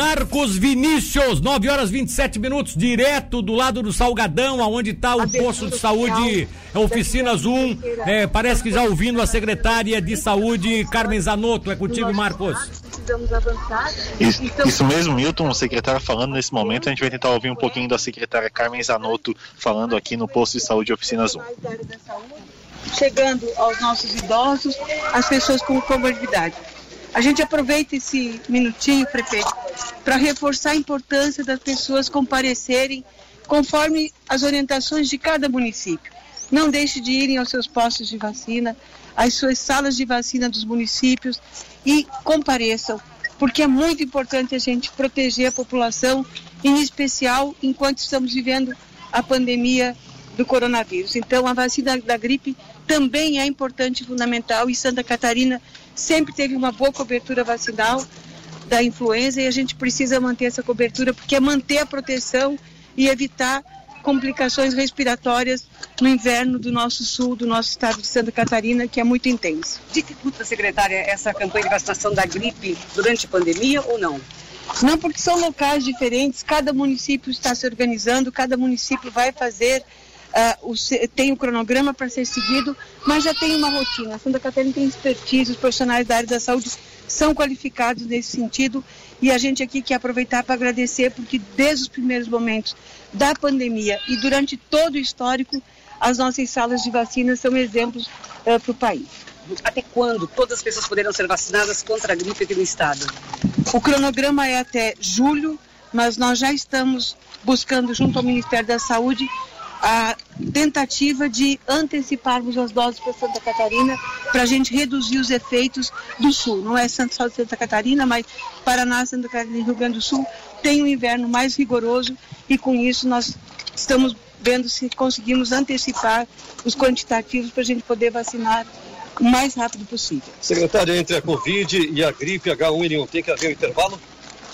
Marcos Vinícius, 9 horas 27 minutos, direto do lado do Salgadão, aonde está o posto de saúde, Oficinas 1. É, parece que já ouvindo a secretária de saúde, Carmen Zanotto. É contigo, Marcos. Precisamos avançar. Isso, isso mesmo, Milton, o secretário falando nesse momento. A gente vai tentar ouvir um pouquinho da secretária Carmen Zanotto falando aqui no posto de saúde Oficinas 1. Chegando aos nossos idosos, as pessoas com comorbidade. A gente aproveita esse minutinho, prefeito, para reforçar a importância das pessoas comparecerem conforme as orientações de cada município. Não deixe de irem aos seus postos de vacina, às suas salas de vacina dos municípios e compareçam, porque é muito importante a gente proteger a população, em especial enquanto estamos vivendo a pandemia do coronavírus. Então, a vacina da gripe também é importante e fundamental e Santa Catarina sempre teve uma boa cobertura vacinal da influenza e a gente precisa manter essa cobertura porque é manter a proteção e evitar complicações respiratórias no inverno do nosso sul, do nosso estado de Santa Catarina, que é muito intenso. Dificulta, secretária, essa campanha de vacinação da gripe durante a pandemia ou não? Não, porque são locais diferentes, cada município está se organizando, cada município vai fazer Uh, o, tem o um cronograma para ser seguido, mas já tem uma rotina. A Santa Catarina tem expertise, os profissionais da área da saúde são qualificados nesse sentido e a gente aqui quer aproveitar para agradecer porque desde os primeiros momentos da pandemia e durante todo o histórico, as nossas salas de vacina são exemplos uh, para o país. Até quando todas as pessoas poderão ser vacinadas contra a gripe aqui no estado? O cronograma é até julho, mas nós já estamos buscando junto ao Ministério da Saúde a tentativa de anteciparmos as doses para Santa Catarina para a gente reduzir os efeitos do sul. Não é só Santa Catarina, mas Paraná, Santa Catarina e Rio Grande do Sul tem um inverno mais rigoroso e com isso nós estamos vendo se conseguimos antecipar os quantitativos para a gente poder vacinar o mais rápido possível. Secretária, entre a Covid e a gripe H1N1 tem que haver um intervalo?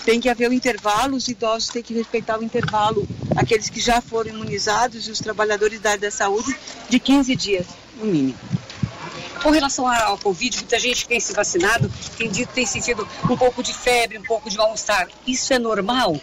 Tem que haver o um intervalo, os idosos têm que respeitar o intervalo, aqueles que já foram imunizados e os trabalhadores da área da saúde, de 15 dias, no mínimo. Com relação ao Covid, muita gente tem se vacinado, tem dito tem sentido um pouco de febre, um pouco de mal-estar. Isso é normal?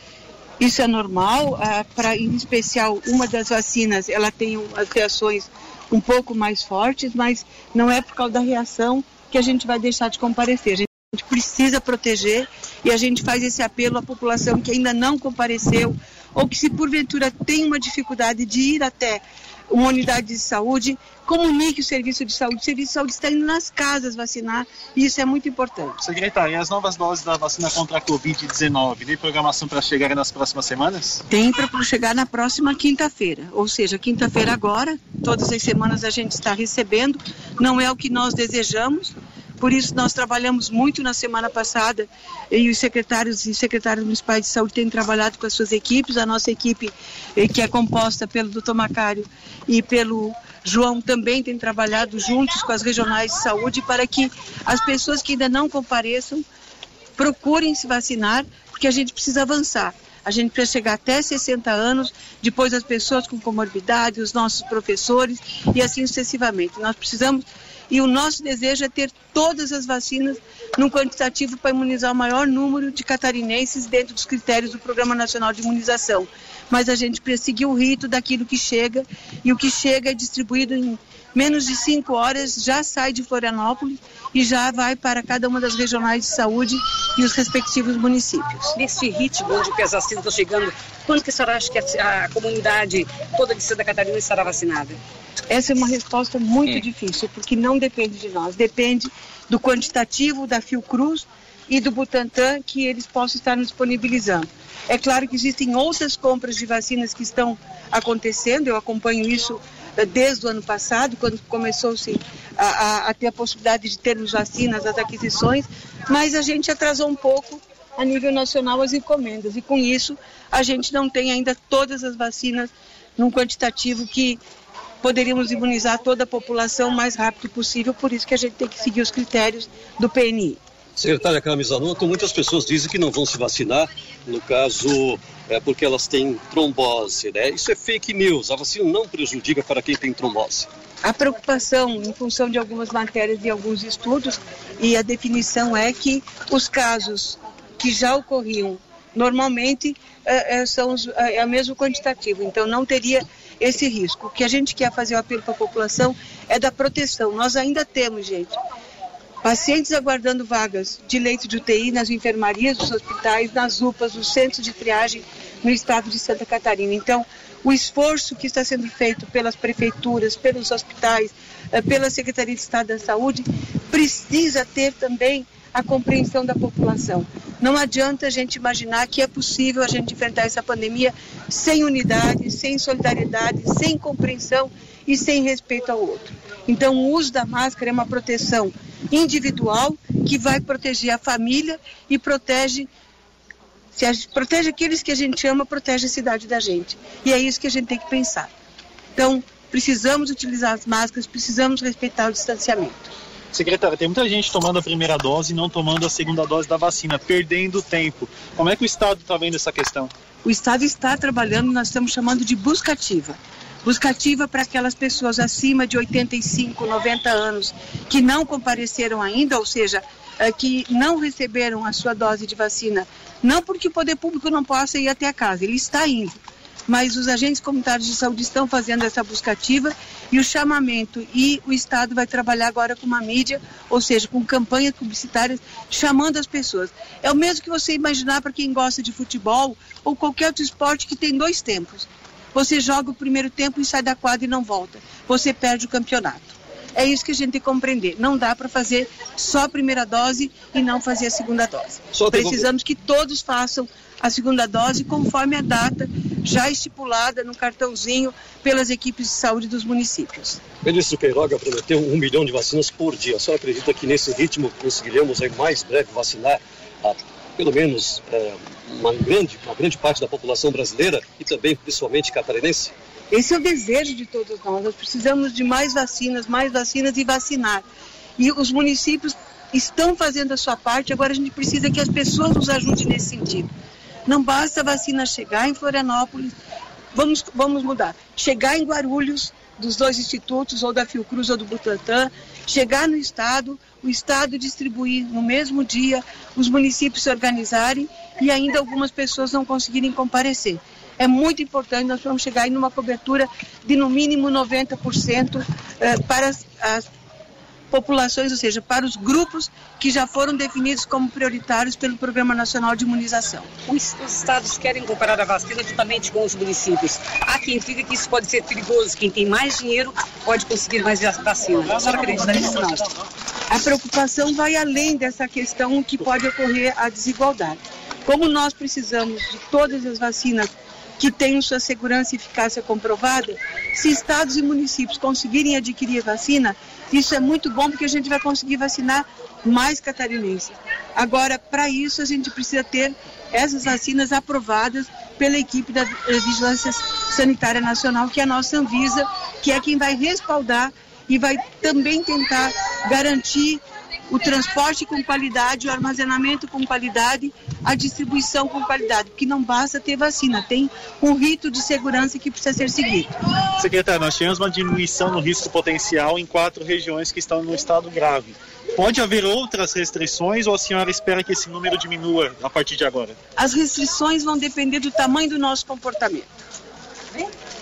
Isso é normal, ah, para em especial uma das vacinas, ela tem as reações um pouco mais fortes, mas não é por causa da reação que a gente vai deixar de comparecer gente precisa proteger e a gente faz esse apelo à população que ainda não compareceu ou que se porventura tem uma dificuldade de ir até uma unidade de saúde, comunique o serviço de saúde. O serviço de saúde está indo nas casas vacinar e isso é muito importante. Secretária, e as novas doses da vacina contra a Covid-19, tem programação para chegar nas próximas semanas? Tem para chegar na próxima quinta-feira, ou seja, quinta-feira agora, todas as semanas a gente está recebendo, não é o que nós desejamos, por isso, nós trabalhamos muito na semana passada e os secretários e secretárias municipais de saúde têm trabalhado com as suas equipes. A nossa equipe, eh, que é composta pelo doutor Macário e pelo João, também tem trabalhado juntos com as regionais de saúde para que as pessoas que ainda não compareçam procurem se vacinar, porque a gente precisa avançar. A gente precisa chegar até 60 anos, depois as pessoas com comorbidade, os nossos professores e assim sucessivamente. Nós precisamos e o nosso desejo é ter todas as vacinas num quantitativo para imunizar o maior número de catarinenses dentro dos critérios do Programa Nacional de Imunização. Mas a gente precisa seguir o rito daquilo que chega, e o que chega é distribuído em menos de cinco horas, já sai de Florianópolis e já vai para cada uma das regionais de saúde e os respectivos municípios. Nesse ritmo onde as vacinas estão chegando, quando que a senhora acha que a, a comunidade toda de Santa Catarina estará vacinada? Essa é uma resposta muito é. difícil, porque não depende de nós, depende do quantitativo da Fiocruz e do Butantan que eles possam estar nos disponibilizando. É claro que existem outras compras de vacinas que estão acontecendo, eu acompanho isso eh, desde o ano passado, quando começou-se a, a, a, ter a possibilidade de termos vacinas, as aquisições, mas a gente atrasou um pouco a nível nacional as encomendas e com isso a gente não tem ainda todas as vacinas num quantitativo que poderíamos imunizar toda a população o mais rápido possível, por isso que a gente tem que seguir os critérios do PNI. Secretária Camisa muitas pessoas dizem que não vão se vacinar, no caso, é porque elas têm trombose, né? Isso é fake news, a vacina não prejudica para quem tem trombose. A preocupação, em função de algumas matérias e alguns estudos, e a definição é que os casos que já ocorriam normalmente é, são os, é, o mesmo quantitativo, então não teria esse risco. O que a gente quer fazer o apelo para a população é da proteção. Nós ainda temos, gente, pacientes aguardando vagas de leito de UTI nas enfermarias dos hospitais, nas UPAs, nos centros de triagem no estado de Santa Catarina. Então, o esforço que está sendo feito pelas prefeituras, pelos hospitais, eh, pela Secretaria de Estado da Saúde, precisa ter também a compreensão da população. Não adianta a gente imaginar que é possível a gente enfrentar essa pandemia sem unidade, sem solidariedade, sem compreensão e sem respeito ao outro. Então, o uso da máscara é uma proteção individual que vai proteger a família e protege se a protege aqueles que a gente ama, protege a cidade da gente. E é isso que a gente tem que pensar. Então, precisamos utilizar as máscaras, precisamos respeitar o distanciamento. Secretária, tem muita gente tomando a primeira dose e não tomando a segunda dose da vacina, perdendo tempo. Como é que o Estado está vendo essa questão? O Estado está trabalhando, nós estamos chamando de busca ativa. Busca ativa para aquelas pessoas acima de 85, 90 anos que não compareceram ainda, ou seja, eh, que não receberam a sua dose de vacina. Não porque o poder público não possa ir até a casa, ele está indo mas os agentes comunitários de saúde estão fazendo essa busca ativa e o chamamento e o Estado vai trabalhar agora com uma mídia, ou seja, com campanhas publicitárias chamando as pessoas. É o mesmo que você imaginar para quem gosta de futebol ou qualquer outro esporte que tem dois tempos. Você joga o primeiro tempo e sai da quadra e não volta. Você perde o campeonato. É isso que a gente tem que compreender. Não dá para fazer só a primeira dose e não fazer a segunda dose. Precisamos que todos façam a segunda dose conforme a data já estipulada no cartãozinho pelas equipes de saúde dos municípios. Ministro Queiroga prometeu um milhão de vacinas por dia. A senhora acredita que nesse ritmo conseguiremos aí, mais breve vacinar a, pelo menos é, uma, grande, uma grande parte da população brasileira e também principalmente catarinense? Esse é o desejo de todos nós. Nós precisamos de mais vacinas, mais vacinas e vacinar. E os municípios estão fazendo a sua parte, agora a gente precisa que as pessoas nos ajudem nesse sentido. Não basta a vacina chegar em Florianópolis, vamos, vamos mudar. Chegar em Guarulhos, dos dois institutos, ou da Fiocruz ou do Butantan, chegar no Estado, o Estado distribuir no mesmo dia, os municípios se organizarem e ainda algumas pessoas não conseguirem comparecer. É muito importante, nós vamos chegar em uma cobertura de no mínimo 90% eh, para as, as populações, ou seja, para os grupos que já foram definidos como prioritários pelo Programa Nacional de Imunização. Os, os estados querem comparar a vacina juntamente com os municípios. Há quem diga que isso pode ser perigoso. Quem tem mais dinheiro pode conseguir mais vacina. A senhora acredita nisso? Não. A preocupação vai além dessa questão que pode ocorrer a desigualdade. Como nós precisamos de todas as vacinas que tenham sua segurança e eficácia comprovada, se estados e municípios conseguirem adquirir vacina, isso é muito bom porque a gente vai conseguir vacinar mais catarinenses. Agora, para isso, a gente precisa ter essas vacinas aprovadas pela equipe da Vigilância Sanitária Nacional, que é a nossa Anvisa, que é quem vai respaldar e vai também tentar garantir o transporte com qualidade, o armazenamento com qualidade, a distribuição com qualidade, porque não basta ter vacina, tem um rito de segurança que precisa ser seguido. Secretário, nós tivemos uma diminuição no risco potencial em quatro regiões que estão no estado grave. Pode haver outras restrições ou a senhora espera que esse número diminua a partir de agora? As restrições vão depender do tamanho do nosso comportamento.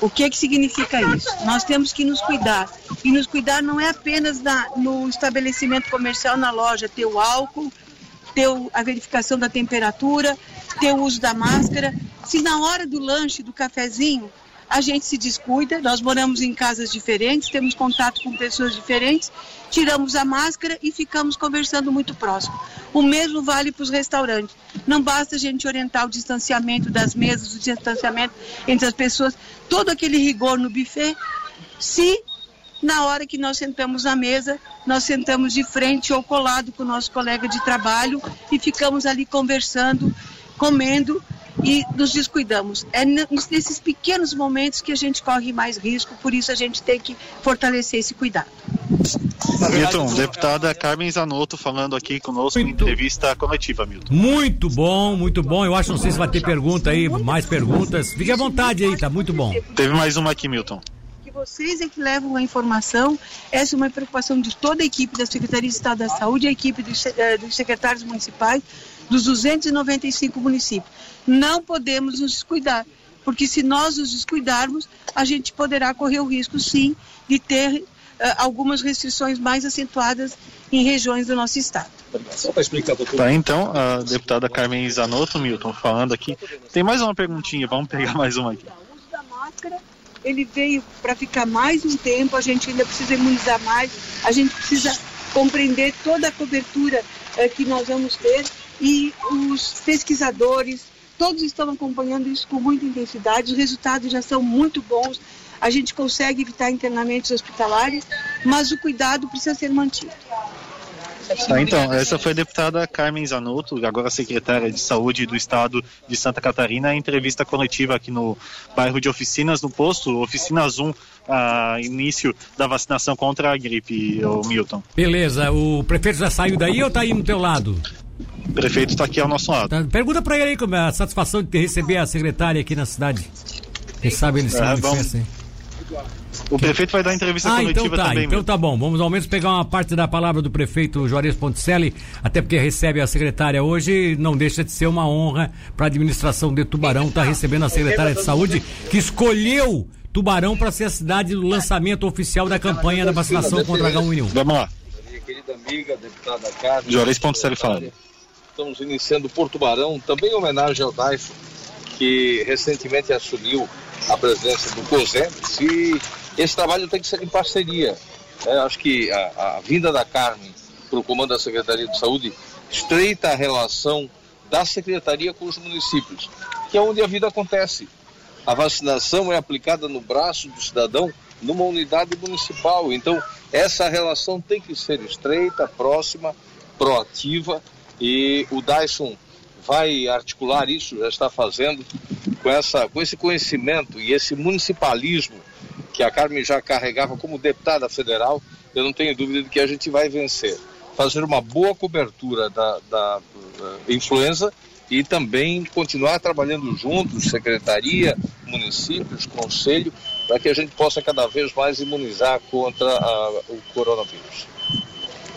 O que, que significa isso? Nós temos que nos cuidar. E nos cuidar não é apenas na, no estabelecimento comercial, na loja, ter o álcool, ter a verificação da temperatura, ter o uso da máscara. Se na hora do lanche, do cafezinho, a gente se descuida, nós moramos em casas diferentes, temos contato com pessoas diferentes, tiramos a máscara e ficamos conversando muito próximo. O mesmo vale para os restaurantes. Não basta a gente orientar o distanciamento das mesas, o distanciamento entre as pessoas, todo aquele rigor no buffet, se na hora que nós sentamos na mesa, nós sentamos de frente ou colado com o nosso colega de trabalho e ficamos ali conversando, comendo e nos descuidamos. É nesses pequenos momentos que a gente corre mais risco, por isso a gente tem que fortalecer esse cuidado. Milton, deputada Carmen Zanotto falando aqui conosco muito, em entrevista coletiva, Milton. Muito bom, muito bom. Eu acho, não sei se vai ter pergunta aí, mais perguntas. Fique à vontade aí, tá muito bom. Teve mais uma aqui, Milton vocês é que levam a informação. Essa é uma preocupação de toda a equipe da Secretaria de Estado da Saúde, a equipe dos, eh, dos secretários municipais, dos 295 municípios. Não podemos nos descuidar, porque se nós nos descuidarmos, a gente poderá correr o risco, sim, de ter uh, algumas restrições mais acentuadas em regiões do nosso estado. Só para explicar, doutor. Tá, então, a deputada Carmen Zanotto, Milton, falando aqui. Tem mais uma perguntinha, vamos pegar mais uma aqui. O uso da máscara, ele veio para ficar mais um tempo, a gente ainda precisa imunizar mais, a gente precisa compreender toda a cobertura eh, que nós vamos ter e os pesquisadores, todos estão acompanhando isso com muita intensidade, os resultados já são muito bons, a gente consegue evitar internamentos hospitalares, mas o cuidado precisa ser mantido. Tá, então, essa foi a deputada Carmen Zanotto, agora secretária de Saúde do Estado de Santa Catarina, em entrevista coletiva aqui no bairro de Oficinas, no posto Oficinas 1, a início da vacinação contra a gripe, o Milton. Beleza, o prefeito já saiu daí ou está aí no teu lado? O prefeito está aqui ao nosso lado. Tá, pergunta para ele aí como é a satisfação de receber a secretária aqui na cidade. Quem sabe ele se é, vamos... hein? O prefeito vai dar entrevista ah, coletiva então tá, também. Então tá bom. Vamos ao menos pegar uma parte da palavra do prefeito Juarez Ponticelli, até porque recebe a secretária hoje. Não deixa de ser uma honra para a administração de Tubarão estar tá recebendo a secretária de saúde que escolheu Tubarão para ser a cidade do lançamento oficial da campanha da vacinação contra H1N1. Vamos lá. Minha querida amiga, deputada Carmen. Juarez Ponticelli falando. Estamos iniciando por Tubarão, também em homenagem ao Daifo, que recentemente assumiu a presidência do COSENTES e esse trabalho tem que ser em parceria. É, acho que a, a vinda da Carmen para o comando da Secretaria de Saúde estreita a relação da Secretaria com os municípios, que é onde a vida acontece. A vacinação é aplicada no braço do cidadão numa unidade municipal. Então, essa relação tem que ser estreita, próxima, proativa e o Dyson vai articular isso, já está fazendo, com, essa, com esse conhecimento e esse municipalismo que a Carmen já carregava como deputada federal, eu não tenho dúvida de que a gente vai vencer. Fazer uma boa cobertura da, da, da influenza e também continuar trabalhando juntos, secretaria, municípios, conselho, para que a gente possa cada vez mais imunizar contra a, o coronavírus.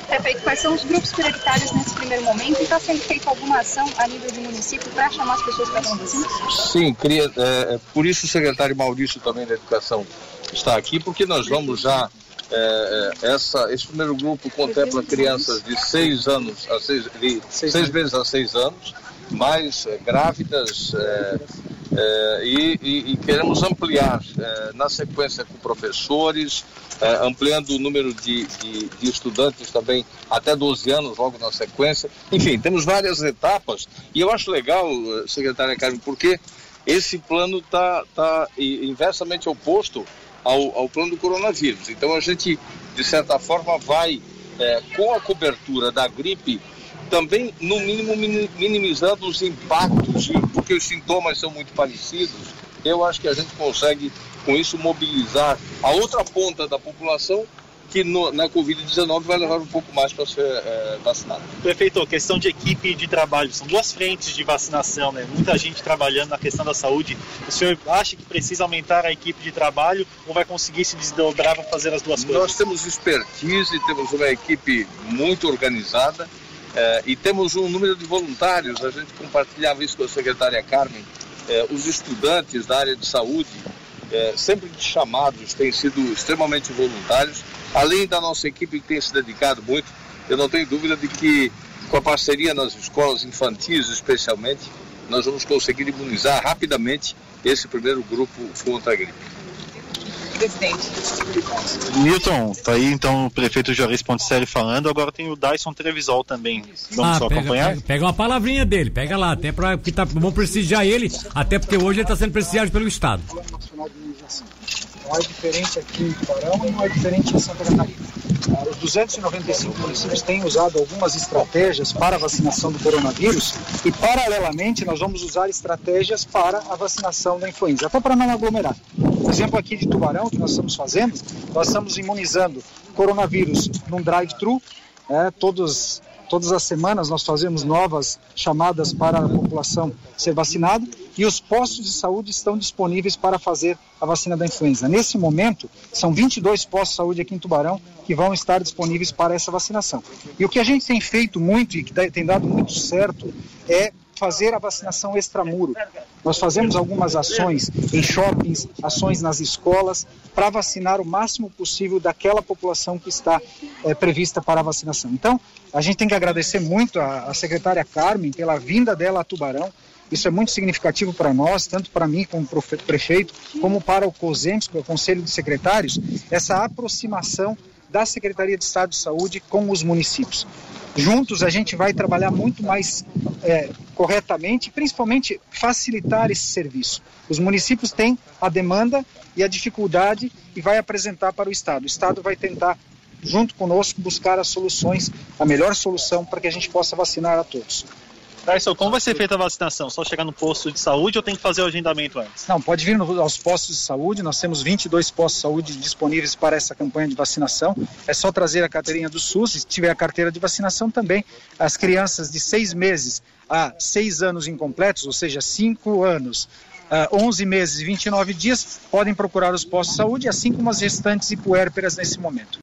Prefeito, quais são os grupos prioritários nesse primeiro momento? E está sendo feita alguma ação a nível de município para chamar as pessoas para tomar vacina? Sim, queria, é, é, por isso o secretário Maurício também da Educação está aqui, porque nós vamos já. É, é essa, esse primeiro grupo contempla crianças de seis anos a seis, de seis meses a seis anos, mais é, grávidas, e, e, e, queremos ampliar é, na sequência com professores, é, ampliando o número de, de, de, estudantes também até 12 anos, logo na sequência. Enfim, temos várias etapas e eu acho legal, eh, secretária Carmen, porque esse plano está tá inversamente oposto ao, ao plano do coronavírus. Então a gente, de certa forma, vai é, com a cobertura da gripe também, no mínimo, minimizando os impactos, porque os sintomas são muito parecidos. Eu acho que a gente consegue, com isso, mobilizar a outra ponta da população que no, na Covid-19 vai levar um pouco mais para ser é, vacinado. Prefeito, questão de equipe de trabalho, são duas frentes de vacinação, né? Muita gente trabalhando na questão da saúde. O senhor acha que precisa aumentar a equipe de trabalho ou vai conseguir se desdobrar para fazer as duas coisas? Nós temos expertise, temos uma equipe muito organizada e temos um número de voluntários, a gente compartilhava isso com a secretária Carmen, é, os estudantes da área de saúde, é, sempre chamados, têm sido extremamente voluntários, além da nossa equipe que tem se dedicado muito, eu não tenho dúvida de que com a parceria nas escolas infantis especialmente, nós vamos conseguir imunizar rapidamente esse primeiro grupo contra a gripe presidente. Milton, tá aí então o prefeito Juarez Ponticelli falando, agora tem o Dyson Trevisol também. Vamos ah, só pega, acompanhar? Pega, pega, uma palavrinha dele, pega lá, até para que tá, vamos prestigiar ele, até porque hoje ele está sendo prestigiado pelo Estado. Não é diferente aqui em Tubarão e não é diferente em Santa Catarina. Os 295 municípios têm usado algumas estratégias para a vacinação do coronavírus e, paralelamente, nós vamos usar estratégias para a vacinação da influenza, até para não aglomerar. Por exemplo, aqui de Tubarão, que nós estamos fazendo, nós estamos imunizando coronavírus num drive-thru, né, todos Todas as semanas nós fazemos novas chamadas para a população ser vacinada e os postos de saúde estão disponíveis para fazer a vacina da influenza. Nesse momento, são 22 postos de saúde aqui em Tubarão que vão estar disponíveis para essa vacinação. E o que a gente tem feito muito e que tem dado muito certo é fazer a vacinação extramuro. Nós fazemos algumas ações em shoppings, ações nas escolas, para vacinar o máximo possível daquela população que está é, prevista para a vacinação. Então, a gente tem que agradecer muito a secretária Carmen pela vinda dela a Tubarão. Isso é muito significativo para nós, tanto para mim como prefeito, como para o COSEMS, que é o Conselho de Secretários, essa aproximação da Secretaria de Estado de Saúde com os municípios. Juntos a gente vai trabalhar muito mais é, corretamente, principalmente facilitar esse serviço. Os municípios têm a demanda e a dificuldade e vai apresentar para o Estado. O Estado vai tentar, junto conosco, buscar as soluções, a melhor solução para que a gente possa vacinar a todos. Tyson, como vai ser feita a vacinação? Só chegar no posto de saúde ou tem que fazer o agendamento antes? Não, pode vir no, aos postos de saúde. Nós temos 22 postos de saúde disponíveis para essa campanha de vacinação. É só trazer a carteirinha do SUS. Se tiver a carteira de vacinação também, as crianças de seis meses a seis anos incompletos, ou seja, cinco anos, uh, 11 meses e 29 dias, podem procurar os postos de saúde, assim como as restantes e puérperas nesse momento.